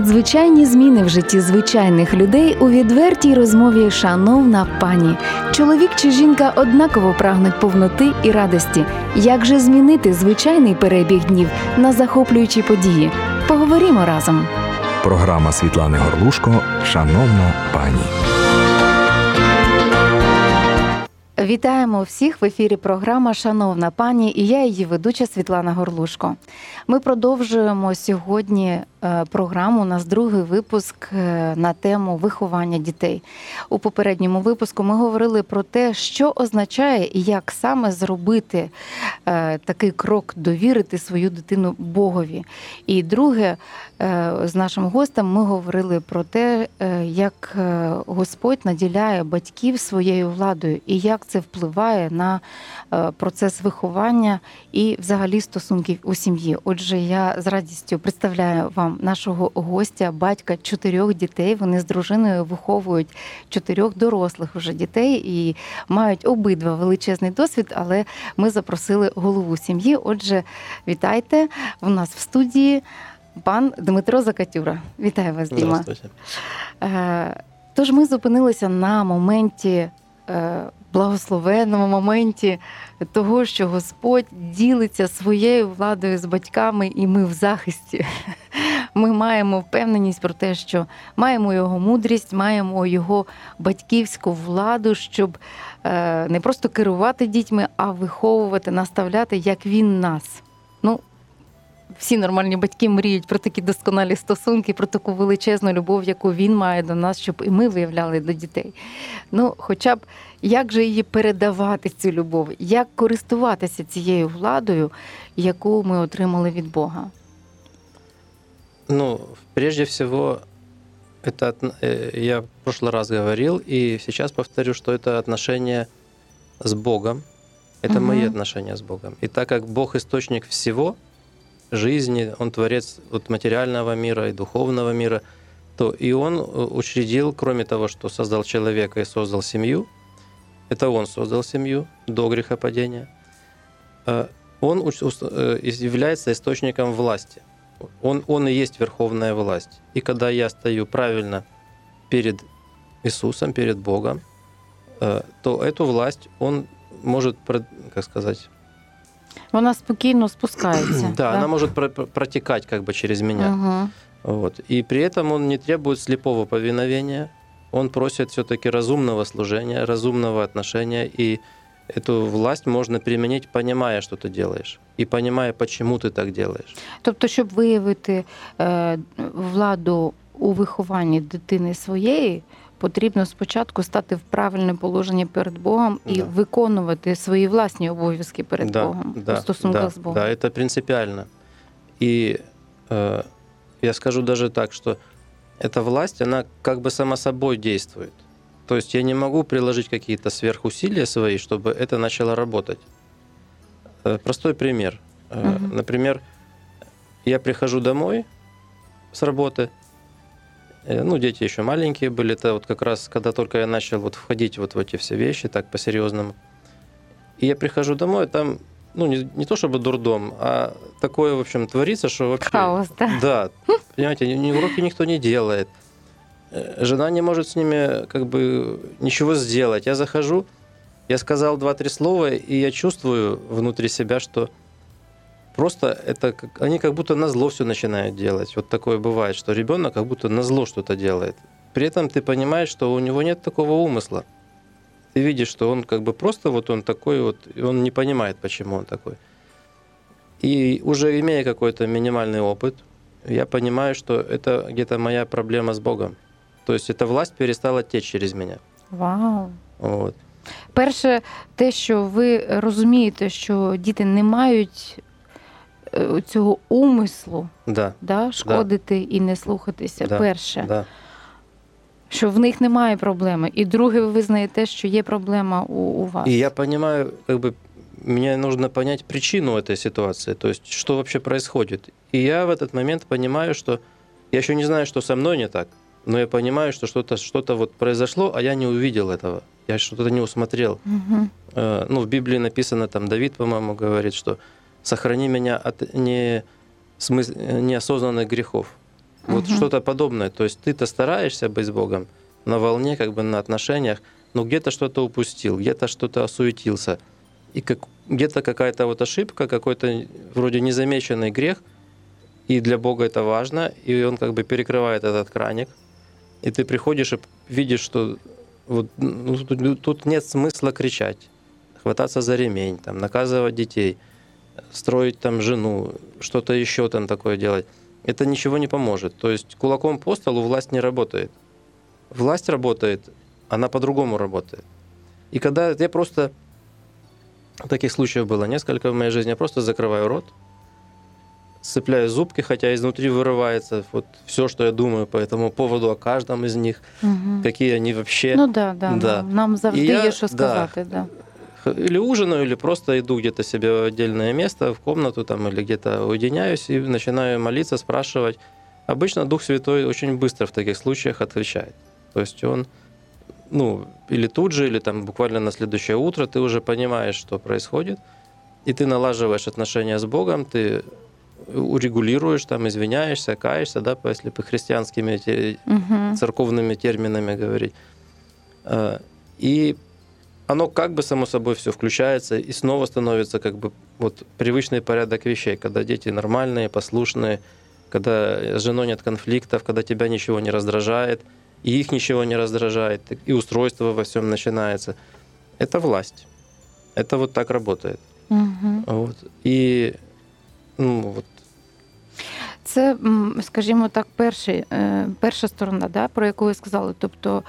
надзвичайні зміни в житті звичайних людей у відвертій розмові Шановна пані. Чоловік чи жінка однаково прагнуть повноти і радості. Як же змінити звичайний перебіг днів на захоплюючі події? Поговоримо разом. Програма Світлани Горлушко Шановна пані. Вітаємо всіх в ефірі. Програма Шановна пані і я її ведуча Світлана Горлушко. Ми продовжуємо сьогодні програму. У нас другий випуск е, на тему виховання дітей. У попередньому випуску ми говорили про те, що означає і як саме зробити е, такий крок, довірити свою дитину Богові. І друге, з нашим гостем ми говорили про те, як Господь наділяє батьків своєю владою і як це впливає на процес виховання і взагалі стосунків у сім'ї. Отже, я з радістю представляю вам нашого гостя, батька чотирьох дітей. Вони з дружиною виховують чотирьох дорослих уже дітей і мають обидва величезний досвід. Але ми запросили голову сім'ї. Отже, вітайте у нас в студії пан Дмитро Закатюра. Вітаю вас, Діма. Е, тож ми зупинилися на моменті е, благословенному моменті того, що Господь ділиться своєю владою з батьками, і ми в захисті. Ми маємо впевненість про те, що маємо його мудрість, маємо його батьківську владу, щоб е, не просто керувати дітьми, а виховувати, наставляти, як він нас. Ну, всі нормальні батьки мріють про такі досконалі стосунки, про таку величезну любов, яку він має до нас, щоб і ми виявляли до дітей. Ну, хоча б як же її передавати цю любов, як користуватися цією владою, яку ми отримали від Бога? Ну, прежде всего, это э, я в прошлый раз говорил, и сейчас повторю, что это отношение с Богом. Это угу. мои отношения с Богом. И так как Бог источник всего, жизни, Он творец вот материального мира и духовного мира, то и Он э, учредил, кроме того, что создал человека и создал семью, это Он создал семью до грехопадения, э, Он является источником власти. Он, он и есть верховная власть. И когда я стою правильно перед Иисусом, перед Богом, то эту власть Он может, как сказать, Вона спокійно спускается. да, да, она может протекать как бы через меня. Угу. Вот. И при этом он не требует слепого повиновения, он просит все-таки разумного служения, разумного отношения, и эту власть можно применить, понимая, что ты делаешь, и понимая, почему ты так делаешь. Тобто, щоб виявити е, владу у вихованні дитини своєї, потрібно спочатку стати в правильне положення перед Богом і да. виконувати свої власні обов'язки перед да, Богом да, у стосунках да, з Богом. Да, это принципиально. И э, я скажу даже так, что эта власть, она как бы сама собой действует. То есть я не могу приложить какие-то сверхусилия свои, чтобы это начало работать. Э, простой пример. Угу. Например, я прихожу домой с работы, Э, ну, дети еще маленькие были, это вот как раз, когда только я начал вот входить вот в эти все вещи, так по-серьезному. И я прихожу домой, там, ну, не, не то чтобы дурдом, а такое, в общем, творится, что вообще... Хаос, да? Да, понимаете, ни уроки никто не делает. Э, жена не может с ними как бы ничего сделать. Я захожу, я сказал два-три слова, и я чувствую внутри себя, что просто это они как будто на зло все начинают делать. Вот такое бывает, что ребенок как будто на зло что-то делает. При этом ты понимаешь, что у него нет такого умысла. Ты видишь, что он как бы просто вот он такой вот, и он не понимает, почему он такой. И уже имея какой-то минимальный опыт, я понимаю, что это где-то моя проблема с Богом. То есть эта власть перестала течь через меня. Вау. Вот. Перше, те, що ви розумієте, що діти не мають Е, цього умислу да. Да, шкодити да. і не слухатися. Да. Перше, да. що в них немає проблеми. І друге, ви визнаєте, що є проблема у, у вас. І я розумію, как бы, мне нужно понять причину этой ситуации, то есть что вообще происходит. И я в этот момент понимаю, что я еще не знаю, что со мной не так, но я понимаю, что что-то что вот произошло, а я не увидел этого, я что-то не усмотрел. Угу. Ну, в Библии написано, там Давид, по-моему, говорит, что сохрани меня от не, смыс... неосознанных грехов. Вот что-то подобное. То есть ты-то стараешься быть с Богом на волне, как бы на отношениях, но где-то что-то упустил, где-то что-то осуетился. И как, где-то какая-то вот ошибка, какой-то вроде незамеченный грех, и для Бога это важно, и Он как бы перекрывает этот краник, и ты приходишь и видишь, что вот, ну, тут, тут нет смысла кричать, хвататься за ремень, там, наказывать детей, строить там жену, что-то еще там такое делать. Это ничего не поможет. То есть кулаком по столу власть не работает. Власть работает, она по-другому работает. И когда я просто... Таких случаев было несколько в моей жизни. Я просто закрываю рот, сцепляю зубки, хотя изнутри вырывается вот все, что я думаю по этому поводу о каждом из них, Мгм. какие они вообще. Ну да, да, Да. Нам, нам завжди я- є що да. сказати. Да. Или ужинаю, или просто иду где-то себе в отдельное место, в комнату там, или где-то уединяюсь и начинаю молиться, спрашивать. Обычно Дух Святой очень быстро в таких случаях отвечает. То есть он, ну, или тут же, или там буквально на следующее утро ты уже понимаешь, что происходит, и ты налаживаешь отношения с Богом, ты урегулируешь, там, извиняешься, каешься, да, если по христианскими те- Угу. церковными терминами говорить. Э, И оно как бы само собой все включается и снова становится как бы вот привычный порядок вещей, когда дети нормальные, послушные, когда с женой нет конфликтов, когда тебя ничего не раздражает, и их ничего не раздражает, и устройство во всем начинается. Это власть. Это вот так работает. Угу. Вот. И ну, вот, Це, скажімо так, перший, е, перша сторона, да, про яку ви сказали. Тобто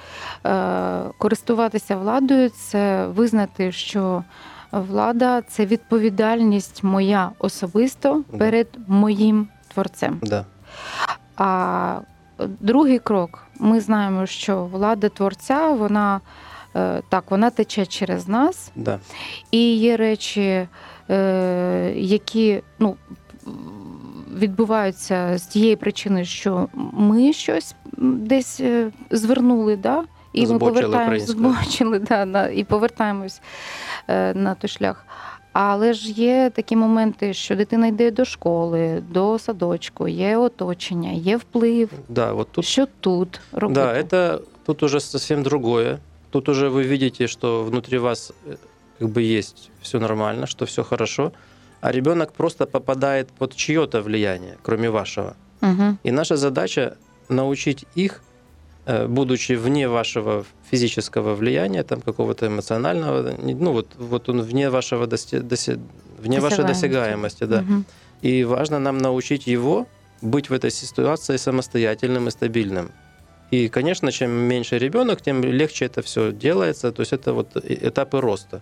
е, користуватися владою це визнати, що влада це відповідальність моя особисто Да. перед моїм творцем. да, А другий крок: ми знаємо, що влада творця, вона е, так, вона тече через нас, да, і є речі, які ну, відбуваються з тієї причини, що ми щось десь е, звернули, да? і ми Збочили повертаємось, українською. збочили, да, на, і повертаємось е, на той шлях. Але ж є такі моменти, що дитина йде до школи, до садочку, є оточення, є вплив. да, вот тут Що тут робити? Да, это тут уже совсем другое. Тут уже вы видите, что внутри вас э, как бы есть все нормально, что все хорошо, А ребенок просто попадает под чье-то влияние, кроме вашего. Угу. И наша задача научить их, э, будучи вне вашего физического влияния, там какого-то эмоционального, ну вот, вот он вне вашего досе- досе- вне вашей Досягаемости. да. Угу. И важно нам научить его быть в этой ситуации самостоятельным и стабильным. И, конечно, чем меньше ребенок, тем легче это все делается. То есть это вот этапы роста.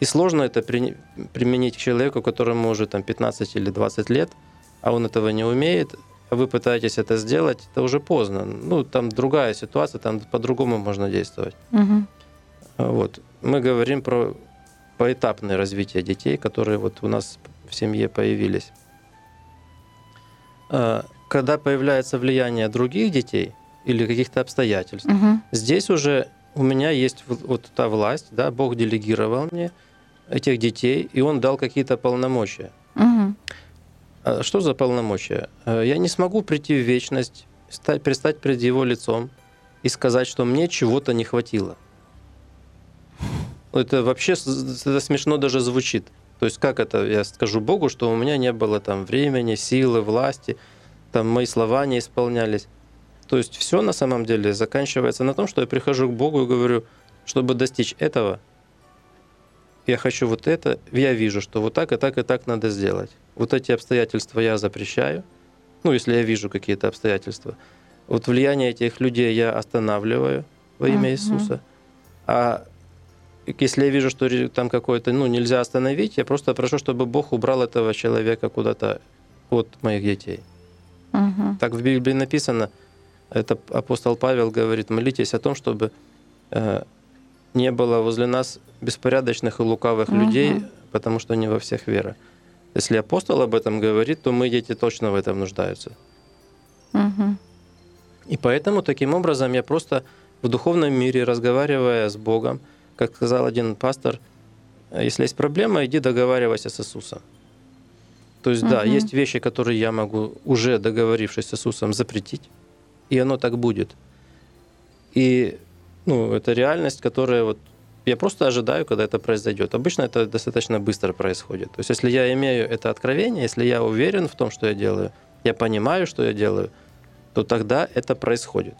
И сложно это при- применить к человеку, которому уже там 15 или 20 лет, а он этого не умеет, а вы пытаетесь это сделать, это уже поздно. Ну, там другая ситуация, там по-другому можно действовать. Угу. Вот. Мы говорим про поэтапное развитие детей, которые вот у нас в семье появились. А, Когда появляется влияние других детей или каких-то обстоятельств, Угу. здесь уже у меня есть вот- та власть, да, Бог делегировал мне этих детей, и Он дал какие-то полномочия. Угу. Что за полномочия? Э, Я не смогу прийти в вечность, ста- предстать перед Его лицом и сказать, что мне чего-то не хватило. Это вообще это смешно даже звучит. То есть как это я скажу Богу, что у меня не было там времени, силы, власти, там мои слова не исполнялись. То есть все на самом деле заканчивается на том, что я прихожу к Богу и говорю, чтобы достичь этого, я хочу вот это, я вижу, что вот так и так и так надо сделать. Вот эти обстоятельства я запрещаю, ну, если я вижу какие-то обстоятельства. Вот влияние этих людей я останавливаю во имя Мгм. Иисуса. А если я вижу, что там какое-то, ну, нельзя остановить, я просто прошу, чтобы Бог убрал этого человека куда-то от моих детей. Угу. Так в Библии написано, это апостол Павел говорит, молитесь о том, чтобы э, не было возле нас беспорядочных и лукавых Мгм. людей, потому что не во всех вера. Если апостол об этом говорит, то мы, дети, точно в этом нуждаются. Угу. И поэтому таким образом я просто в духовном мире, разговаривая с Богом, как сказал один пастор, если есть проблема, иди договаривайся с Иисусом. То есть, да, Мгм. есть вещи, которые я могу, уже договорившись с Иисусом, запретить, и оно так будет. И ну, это реальность, которая вот я просто ожидаю, когда это произойдет. Обычно это достаточно быстро происходит. То есть, если я имею это откровение, если я уверен в том, что я делаю, я понимаю, что я делаю, то тогда это происходит.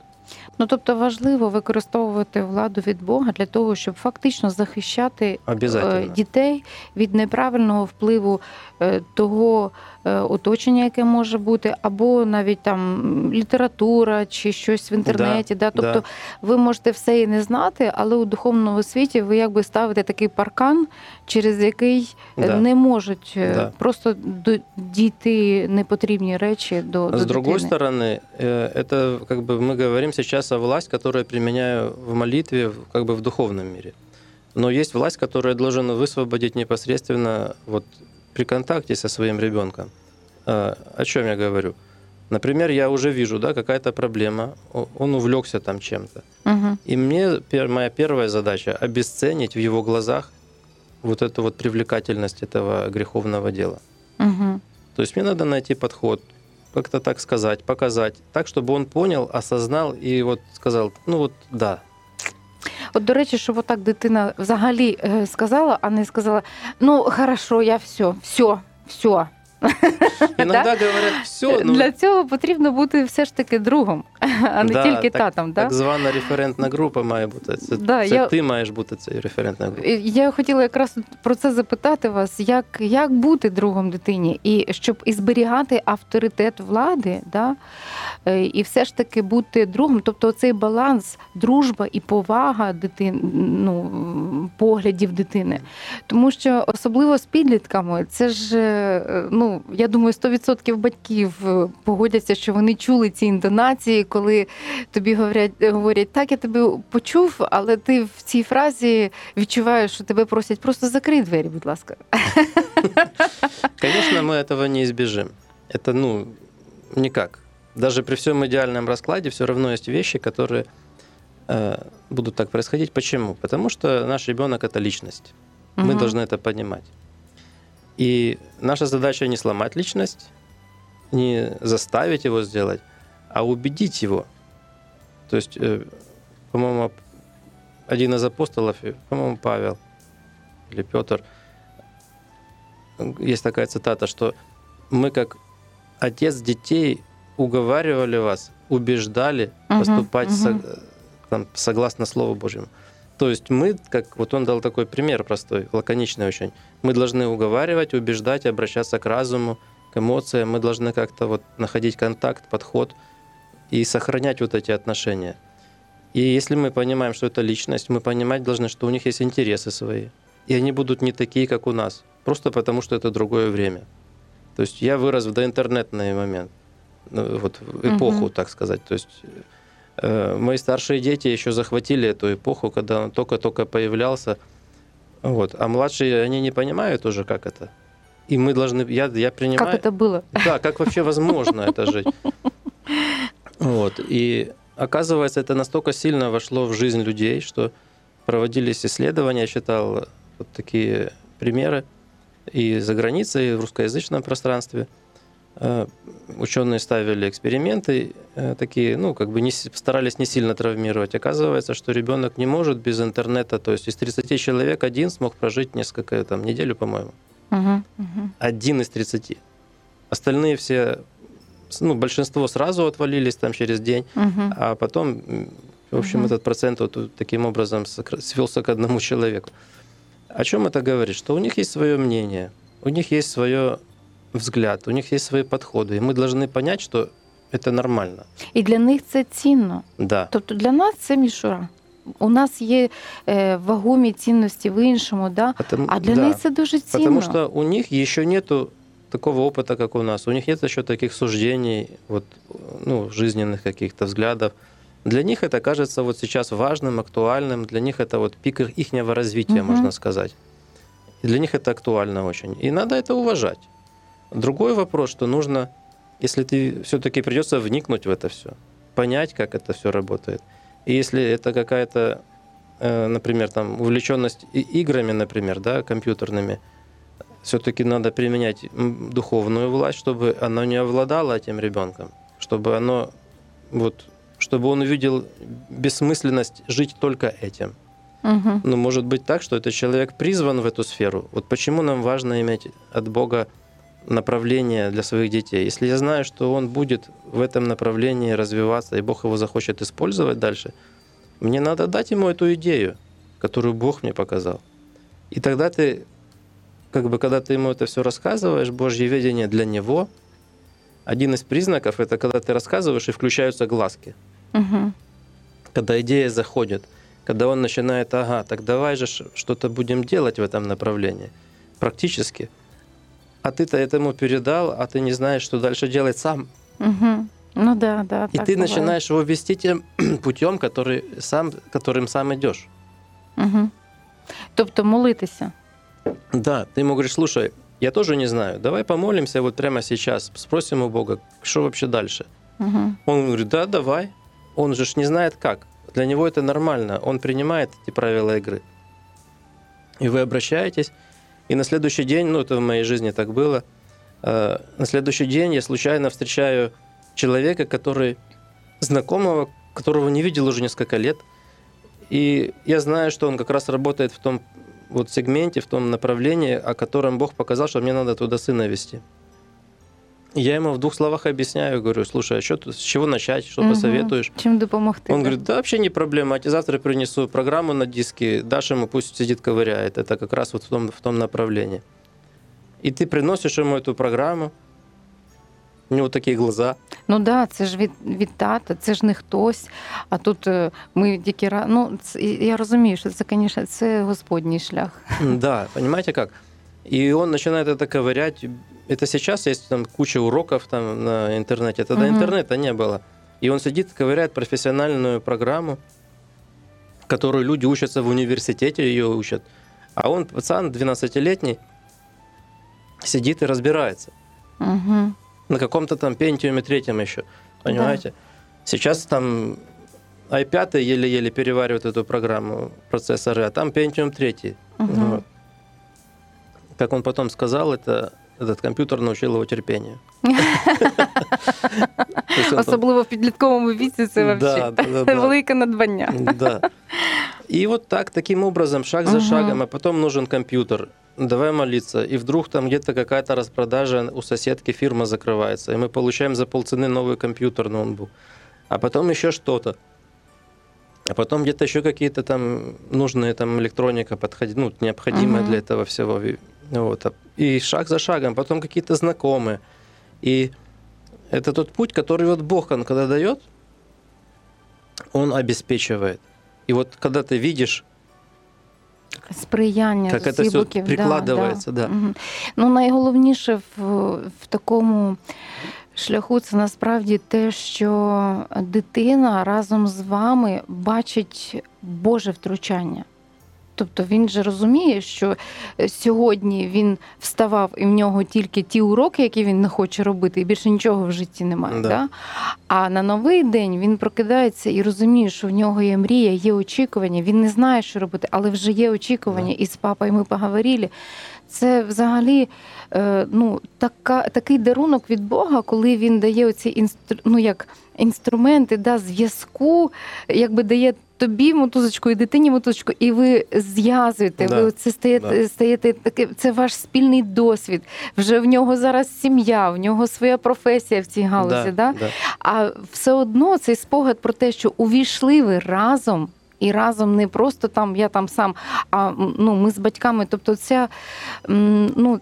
Ну тобто важливо використовувати владу від Бога для того, щоб фактично захищати е, Обязательно. дітей від неправильного впливу е, того е, оточення, яке може бути, або навіть там література чи щось в інтернеті. Да, Тобто да. ви можете все і не знати, але у духовному світі ви якби ставите такий паркан, через який е, Да. не можуть е, Да. просто до- дійти непотрібні речі до, до С другой дитини. стороны, э, это как бы мы говорим сейчас о власть, которую я применяю в молитве, в- как бы в духовном мире. Но есть власть, которую я должен высвободить непосредственно вот при контакте со своим ребенком. Э, О чем я говорю? Например, я уже вижу, да, какая-то проблема, он увлекся там чем-то. Угу. И мне моя первая задача обесценить в его глазах вот эту вот привлекательность этого греховного дела. Угу. То есть мне надо найти подход, как-то так сказать, показать, так, чтобы он понял, осознал и вот сказал, ну вот да, От, до речі, щоб отак дитина взагалі сказала, а не сказала: ну, хорошо, я все, все, все. Иногда говорят, все, ну, Для цього потрібно бути все ж таки другом, а не Да, тільки так- татом. Да? так звана референтна група має бути. Це, Да, це я- ти маєш бути цією референтною групою. Я хотіла якраз про це запитати вас, як, як бути другом дитині, і щоб і зберігати авторитет влади, да? е, і все ж таки бути другом, тобто цей баланс, дружба і повага дитини, ну, поглядів дитини. Тому що особливо з підлітками, це ж е, ну я думаю, 100% батьків е, погодяться, що вони чули ці інтонації, коли тобі говорять, говорять, так я тебе почув, але ти в цій фразі відчуваєш, що тебе просять просто закрий двері, будь ласка. Конечно, мы этого не избежим. Это, ну, никак. Даже при всем идеальном раскладе все равно есть вещи, которые э, будут так происходить. Почему? Потому что наш ребенок это личность. Мы Мгм. должны это понимать. И наша задача не сломать личность, не заставить его сделать, а убедить его. То есть, э, по-моему, один из апостолов, э, по-моему, Павел или Петр, есть такая цитата, что мы как отец детей уговаривали вас, убеждали Мгм, поступать со- мгм. там, согласно Слову Божьему. То есть мы, как вот он дал такой пример простой, лаконичный очень, мы должны уговаривать, убеждать, обращаться к разуму, к эмоциям, мы должны как-то вот находить контакт, подход и сохранять вот эти отношения. И если мы понимаем, что это личность, мы понимать должны, что у них есть интересы свои, и они будут не такие, как у нас, просто потому что это другое время. То есть я вырос в доинтернетный момент, ну, вот эпоху, Мгм. так сказать. То есть мои старшие дети еще захватили эту эпоху, когда он только-только появлялся. Вот. А младшие, они не понимают уже, как это. И мы должны... Я, я принимаю... Як це було? Да, как вообще возможно это жить. Вот. И оказывается, это настолько сильно вошло в жизнь людей, что проводились исследования, я читал вот такие примеры и за границей, и в русскоязычном пространстве. Э, Ученые ставили эксперименты э, такие, ну, как бы не, старались не сильно травмировать. Оказывается, что ребенок не может без интернета, то есть из 30 человек один смог прожить несколько, там, неделю, по-моему Угу, угу. один из 30. Остальные все, ну, большинство сразу отвалились там через день, Угу. а потом, в общем, Мгм. этот процент вот таким образом свелся к одному человеку. О чем это говорит? Что у них есть свое мнение, у них есть свое взгляд, у них есть свои подходы, и мы должны понять, что это нормально. І для них це цінно. Да, Тобто для нас це мішура. У нас є е, вагомі цінності в іншому, да? Потому- а для да. них це дуже цінно. Потому что у них еще нету такого опыта, как у нас. У них нет еще таких суждений, вот, ну, жизненных каких-то взглядов. Для них это кажется вот сейчас важным, актуальным. Для них это вот пик их ихнего развития, Мгм. можно сказать. И для них это актуально очень. И надо это уважать. Другой вопрос, что нужно, если ты все-таки придется вникнуть в это все, понять, как это все работает. И если это какая-то, э, например, там увлеченность играми, например, да, компьютерными, все-таки надо применять духовную власть, чтобы оно не овладало этим ребенком, чтобы оно вот, чтобы он увидел бессмысленность жить только этим. Угу. Ну, может быть так, что этот человек призван в эту сферу. Вот почему нам важно иметь от Бога направление для своих детей. Если я знаю, что он будет в этом направлении развиваться, и Бог его захочет использовать дальше, мне надо дать ему эту идею, которую Бог мне показал. И тогда ты, как бы, когда ты ему это все рассказываешь, Божье видение для него, один из признаков это когда ты рассказываешь и включаются глазки. Угу. Когда идея заходит, когда он начинает, ага, так давай же что-то будем делать в этом направлении, практически. А ты-то этому передал, а ты не знаешь, что дальше делать сам. Угу. Ну да, да. И ты буває. начинаешь его вести тем путем, который сам, которым сам идешь. Угу. Тобто молитися. Да, ты ему говоришь, слушай, я тоже не знаю, давай помолимся вот прямо сейчас, спросим у Бога, что вообще дальше. Угу. Он говорит, да, давай. Он же ж не знает как. Для него это нормально. Он принимает эти правила игры. И вы обращаетесь, и на следующий день, ну это в моей жизни так было, э, на следующий день я случайно встречаю человека, который знакомого, которого не видел уже несколько лет, и я знаю, что он как раз работает в том вот сегменте, в том направлении, о котором Бог показал, что мне надо туда сына вести. И Я ему в двух словах объясняю, говорю, слушай, а что, тут- с чего начать, что Мгм. посоветуешь? Чим допомогти? Он так? говорит, да вообще не проблема, я тебе завтра принесу программу на диске, дашь ему, пусть сидит, ковыряет. Это как раз вот в том, в том направлении. И ты приносишь ему эту программу, у него такие глаза. Ну да, це ж від, від тата, це ж не хтось. А тут е, ми тільки ра- ну, це, я розумію, що це, звісно, це Господній шлях. Да, понимаете как? И он начинает это ковырять. это сейчас есть там куча уроков там на интернете. Тогда Мгм. интернета не было. И он сидит, ковыряет профессиональную программу, которую люди учатся в университете, ее учат. А он, пацан 12-летний, сидит и разбирается. Угу. На каком-то там пентиуме третьем еще. Понимаете? Сейчас там i5 еле-еле переваривают эту программу, процессоры, а там Pentium 3. Угу. Вот. Как он потом сказал, это этот компьютер научил его терпению. То есть он там- Особливо в підлітковому віці це Да, вообще да, да, да. велике надбання. Да. И вот так, таким образом, шаг за Мгм. шагом, а потом нужен компьютер. Давай молиться. И вдруг там где-то какая-то распродажа у соседки фирма закрывается, и мы получаем за полцены новый компьютер, ноутбук. А потом еще что-то. А потом где-то еще какие-то там нужные там электроника подходит, ну, необходимая Мгм. для этого всего. И- Вот. а- И шаг за шагом, потом какие-то знакомые. И это тот путь, который вот Бог, он когда дает, он обеспечивает. И вот когда ты видишь, Сприяння Як з це усіх все боків. прикладається, да. Мгм. Ну, найголовніше в, в такому шляху це насправді те, що дитина разом з вами бачить Боже втручання. Тобто він же розуміє, що е, сьогодні він вставав і в нього тільки ті уроки, які він не хоче робити, і більше нічого в житті немає. Да. Да? А на новий день він прокидається і розуміє, що в нього є мрія, є очікування. Він не знає, що робити, але вже є очікування. І з папою ми поговорили. Це взагалі е, ну, така, такий дарунок від Бога, коли він дає оці інстру, ну, як інструменти да, зв'язку, якби дає тобі мотузочку і дитині мотузочку, і ви зв'язуєте. Да, Ви це стаєте, да. стаєте таке, це ваш спільний досвід. Вже в нього зараз сім'я, в нього своя професія в цій галузі. Да, да. А все одно цей спогад про те, що увійшли ви разом. І разом не просто там я там сам, а ну ми з батьками. Тобто, ця ну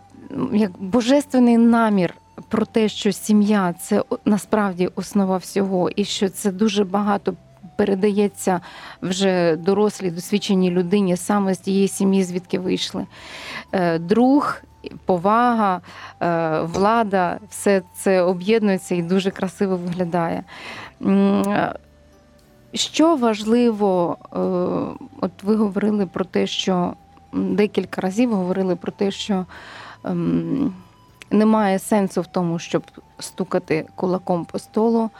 як божественний намір про те, що сім'я це насправді основа всього, і що це дуже багато передається вже дорослій досвідченій людині саме з тієї сім'ї, звідки вийшли. Е, Друг, повага, е, влада, все це об'єднується і дуже красиво виглядає. Е, Що важливо, от ви говорили про те, що декілька разів говорили про те, що ем, немає сенсу в тому, щоб стукати кулаком по столу,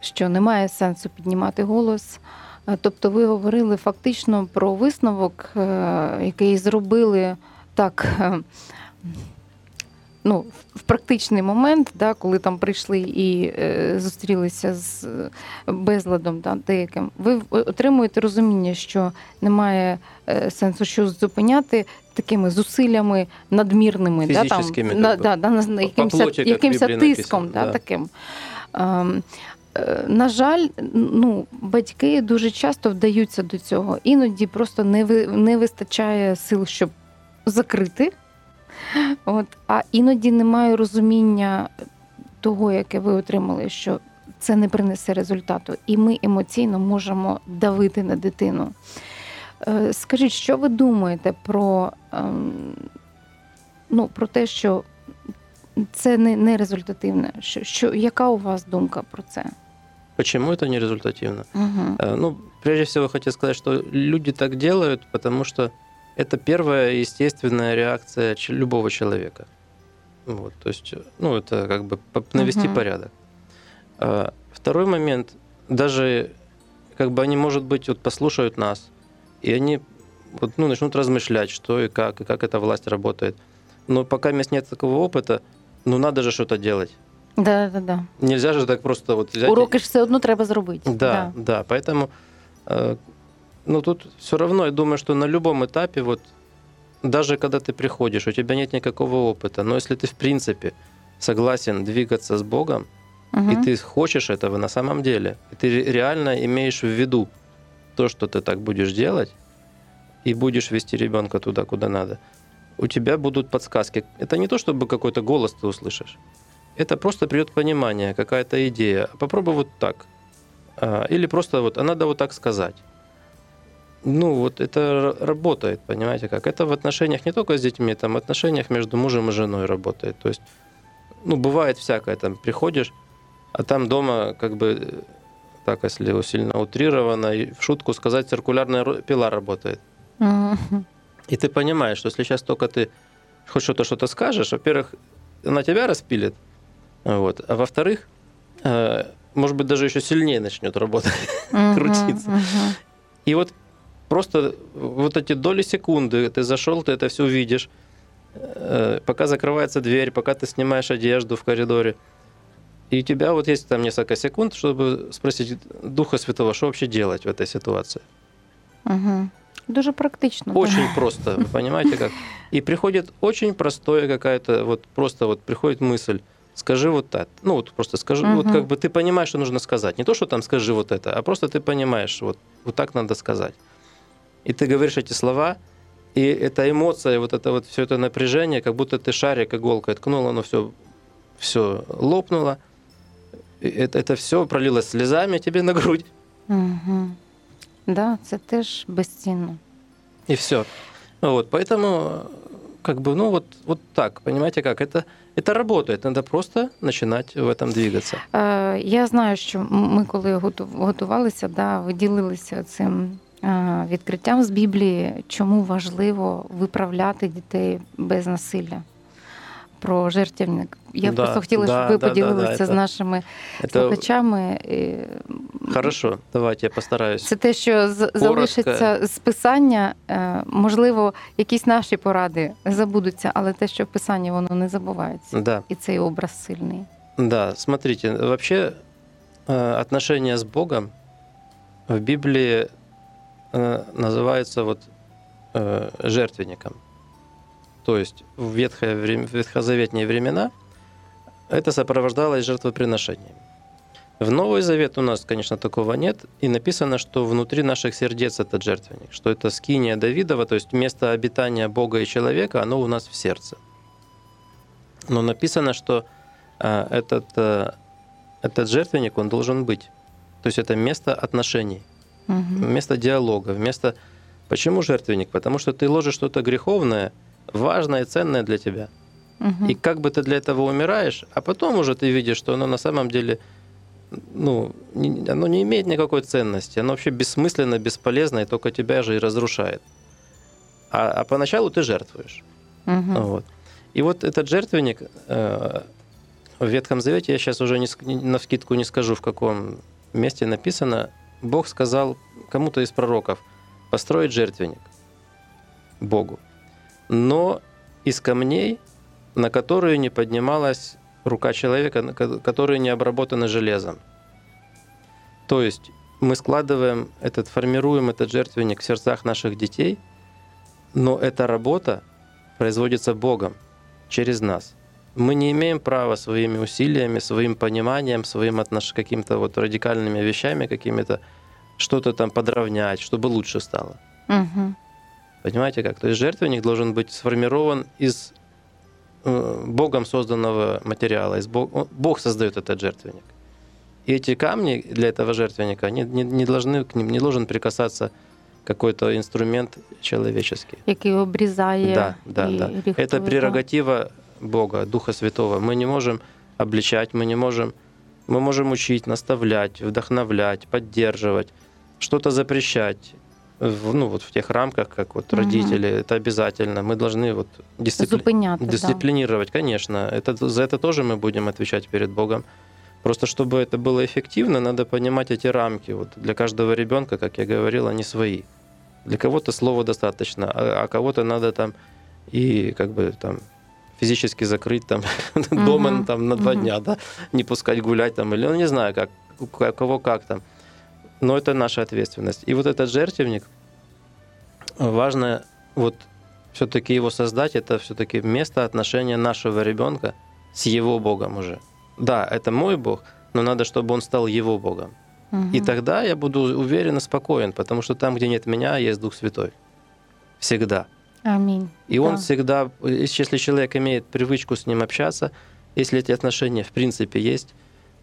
що немає сенсу піднімати голос. Е, Тобто, ви говорили фактично про висновок, е, який зробили так. е, ну, в- практичний момент, да, коли там прийшли і е, зустрілися з безладом да, деяким, ви отримуєте розуміння, що немає е, сенсу щось зупиняти такими зусиллями надмірними, да, там, да, да, на, на якимось, плоті, як в тиском написано, да, да. таким. Ем, е, на жаль, ну, батьки дуже часто вдаються до цього. Іноді просто не, ви, не вистачає сил, щоб закрити. От, а іноді немає розуміння того, яке ви отримали, що це не принесе результату, і ми емоційно можемо давити на дитину. Скажіть, що ви думаєте про, ну, про те, що це не, не результативне? Що, що, яка у вас думка про це? Почему это не результативно? Угу. Ну, прежде всего, хочу сказать, что люди так делают, потому что это первая естественная реакция любого человека. Вот, то есть, ну, это как бы навести Мгм. порядок. А, Второй момент, даже как бы они, может быть, вот послушают нас, и они вот, ну, начнут размышлять, что и как, и как эта власть работает. Но пока у меня нет такого опыта, ну, надо же что-то делать. Да, да, да. Нельзя же так просто вот взять... Уроки ж все одно треба зробити. да, да, Поэтому, э, ну тут все равно, я думаю, что на любом этапе, вот даже когда ты приходишь, у тебя нет никакого опыта, но если ты в принципе согласен двигаться с Богом, Мгм. и ты хочешь этого на самом деле, и ты ре- реально имеешь в виду то, что ты так будешь делать, и будешь вести ребенка туда, куда надо, у тебя будут подсказки. Это не то, чтобы какой-то голос ты услышишь. Это просто придет понимание, какая-то идея. Попробуй вот так. А, Или просто вот, а надо вот так сказать. Ну, вот это работает, понимаете как? Это в отношениях не только с детьми, там в отношениях между мужем и женой работает. То есть, ну, бывает всякое, там приходишь, а там дома как бы э, так, если сильно утрировано, и в шутку сказать, циркулярная пила работает. И ты понимаешь, что если сейчас только ты хоть что-то что-то скажешь, во-первых, она тебя распилит, вот, а во-вторых, э, может быть, даже еще сильнее начнет работать. Крутиться. И вот просто вот эти доли секунды, ты зашел, ты это все увидишь, э, пока закрывается дверь, пока ты снимаешь одежду в коридоре, и у тебя вот есть там несколько секунд, чтобы спросить Духа Святого, что вообще делать в этой ситуации. Мгм. Дуже практично. да. Очень просто, вы понимаете как? И приходит очень простое какая-то, вот просто вот приходит мысль, скажи вот так. Ну вот просто скажи, вот Мгм. как бы ты понимаешь, что нужно сказать. Не то, что там скажи вот это, а просто ты понимаешь, вот, вот так надо сказать. И ты говоришь эти слова, и эта эмоция, вот это вот все это напряжение, как будто ты шарик иголкой ткнул, оно все, все лопнуло И Это, это все пролилось слезами тебе на грудь, Мгм. Да, це теж безцінно. и все. Вот, поэтому, как бы, ну вот, вот так, понимаете как? Это, это работает, надо просто начинать в этом двигаться. Е, Я знаю, що м- ми, коли готу- готувалися, да, ви ділилися цим е, відкриттям з Біблії, чому важливо виправляти дітей без насилля. Про жертівник. Я Да, просто хотіла, щоб да, ви да, да, поділилися да, з это- нашими Это слухачами. І, хорошо, давайте я постараюсь. Це те, що з- залишиться з писання. Е, Можливо, якісь наші поради забудуться, але те, що в писанні, воно не забувається. Да, І цей образ сильний. да, смотрите, вообще э, отношения с Богом в Библии э, называются вот э, жертвенником. То есть в, ветхое время, в ветхозаветные времена это сопровождалось жертвоприношением. В Новый Завет у нас, конечно, такого нет. И написано, что внутри наших сердец этот жертвенник, что это скиния Давидова, то есть место обитания Бога и человека, оно у нас в сердце. Но написано, что а, этот, э, этот жертвенник, он должен быть. То есть это место отношений, Угу. место диалога, место... Почему жертвенник? Потому что ты ложишь что-то греховное, важное и ценное для тебя. Угу. И как бы ты для этого умираешь, а потом уже ты видишь, что оно на самом деле, ну, не- оно не имеет никакой ценности, оно вообще бессмысленно, бесполезно, и только тебя же и разрушает. А, а поначалу ты жертвуешь. Угу. Вот. И вот этот жертвенник э, в Ветхом Завете, я сейчас уже не, на вскидку не скажу, в каком месте написано, Бог сказал кому-то из пророков построить жертвенник Богу. Но из камней на которую не поднималась рука человека, которые не обработаны железом. То есть мы складываем этот, формируем этот жертвенник в сердцах наших детей, но эта работа производится Богом через нас. Мы не имеем права своими усилиями, своим пониманием, своим отнош... каким-то вот радикальными вещами, какими-то что-то там подровнять, чтобы лучше стало. Угу. Понимаете как? То есть жертвенник должен быть сформирован из э, Богом созданного материала. Из Бог, он- Бог создает этот жертвенник. И эти камни для этого жертвенника, они не, не должны к ним не должен прикасаться какой-то инструмент человеческий. Який обрізає Да, да, і да. рихтує, Это да. прерогатива Бога, Духа Святого. Мы не можем обличать, мы не можем, мы можем учить, наставлять, вдохновлять, поддерживать, что-то запрещать. в, ну, вот в тех рамках, как вот Мгм. родители, это обязательно. Мы должны вот дисципли- Зупиняти, да. дисциплинировать, конечно. Это, за это тоже мы будем отвечать перед Богом. Просто чтобы это было эффективно, надо понимать эти рамки. Вот для каждого ребенка, как я говорил, они свои. Для кого-то слова достаточно, а, а кого-то надо там и как бы там физически закрыть там дома там на два дня, да, не пускать гулять там или ну не знаю как у ко- кого как там. Но это наша ответственность. И вот этот жертвенник важно вот все-таки его создать, это все-таки место отношения нашего ребенка с его Богом уже. Да, это мой Бог, но надо, чтобы он стал его Богом. Мгм. И тогда я буду уверен и спокоен, потому что там, где нет меня, есть Дух Святой. Всегда. Амінь. И он Да. всегда, если человек имеет привычку с ним общаться, если эти отношения в принципе есть,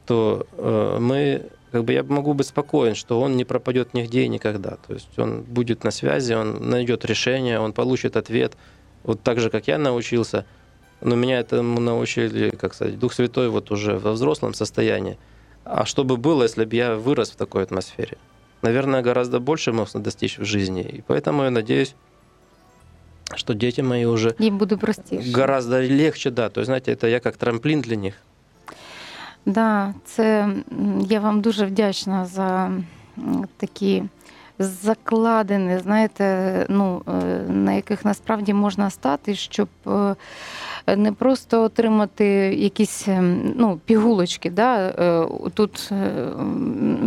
то э, мы, как бы я могу быть спокоен, что он не пропадет нигде и никогда. То есть он будет на связи, он найдет решение, он получит ответ, вот так же, как я научился. Но меня этому научили, как сказать, Дух Святой вот уже во взрослом состоянии. А что бы было, если бы я вырос в такой атмосфере? Наверное, гораздо больше можно достичь в жизни. И поэтому я надеюсь, что дети мои уже буде простіше. гораздо легче, да. То есть, знаете, это я как трамплин для них. Да, це я вам дуже вдячна за такі закладини, знаєте, ну, е, на яких насправді можна стати, щоб е, не просто отримати якісь ем, ну, пігулочки. Да? е, Тут е,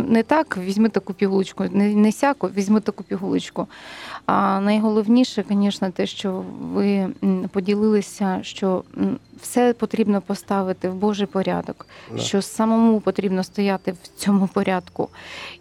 не так, візьми таку пігулочку, не, не сяку, візьми таку пігулочку. А найголовніше, звісно, те, що ви поділилися, що все потрібно поставити в Божий порядок, Да. що самому потрібно стояти в цьому порядку.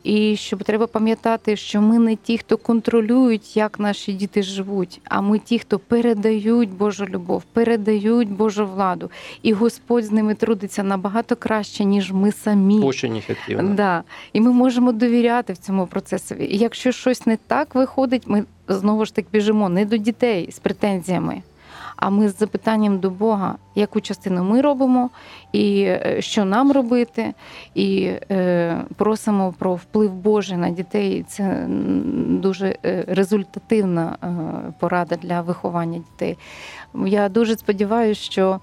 І що треба пам'ятати, що ми не ті, хто контролюють, як наші діти живуть, а ми ті, хто передають Божу любов, передають Божу владу. І Господь з ними трудиться набагато краще, ніж ми самі. Очень ефективно. Да. І ми можемо довіряти в цьому процесові. І якщо щось не так виходить, ми знову ж таки біжимо не до дітей з претензіями, а ми з запитанням до Бога, яку частину ми робимо, і е, що нам робити, і е, просимо про вплив Божий на дітей. Це дуже е, результативна порада для виховання дітей. Я дуже сподіваюся, що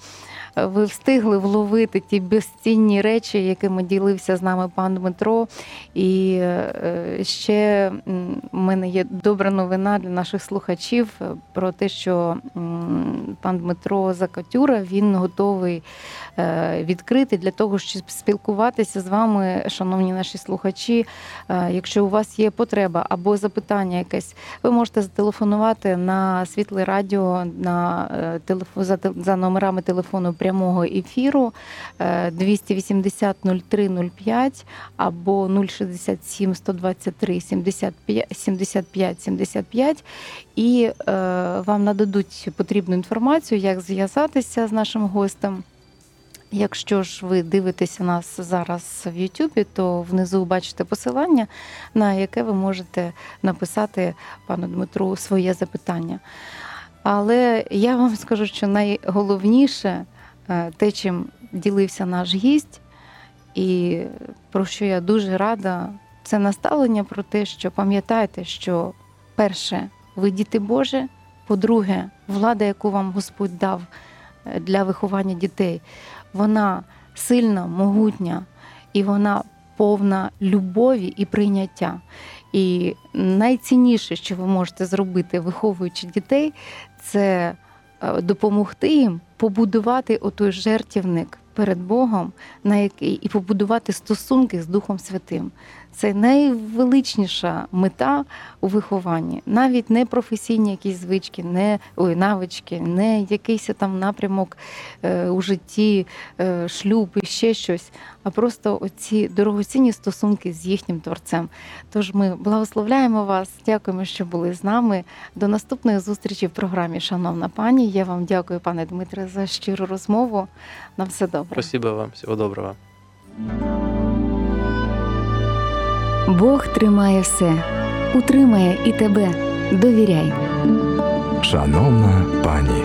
ви встигли вловити ті безцінні речі, якими ділився з нами пан Дмитро. І е, ще в мене є добра новина для наших слухачів е, про те, що пан Дмитро Закатюра він готовий е, відкрити для того, щоб спілкуватися з вами, шановні наші слухачі. Е, Якщо у вас є потреба або запитання якесь, ви можете зателефонувати на світле радіо на е, за, за номерами телефону прямого ефіру е, 280 0305 або 067 123 75 75 75 і е, вам нададуть потрібну інформацію, як зв'язатися з нашим гостем. Якщо ж ви дивитеся нас зараз в Ютубі, то внизу бачите посилання, на яке ви можете написати пану Дмитру своє запитання. Але я вам скажу, що найголовніше е, те, чим ділився наш гість, і про що я дуже рада, це наставлення про те, що пам'ятайте, що перше, ви діти Боже, по-друге, влада, яку вам Господь дав е, для виховання дітей, вона сильна, могутня і вона повна любові і прийняття. І найцінніше, що ви можете зробити, виховуючи дітей, це е, допомогти їм побудувати отой жертівник перед Богом, на який і побудувати стосунки з Духом Святим. Це найвеличніша мета у вихованні, навіть не професійні якісь звички, не ой, навички, не якийсь там напрямок е, у житті, е, шлюб і ще щось, а просто оці дорогоцінні стосунки з їхнім творцем. Тож ми благословляємо вас, дякуємо, що були з нами. До наступної зустрічі в програмі Шановна пані. Я вам дякую, пане Дмитре, за щиру розмову. На все добре. Спасибо вам. Всего доброго. Бог тримає все, утримає і тебе. Довіряй. Шановна пані.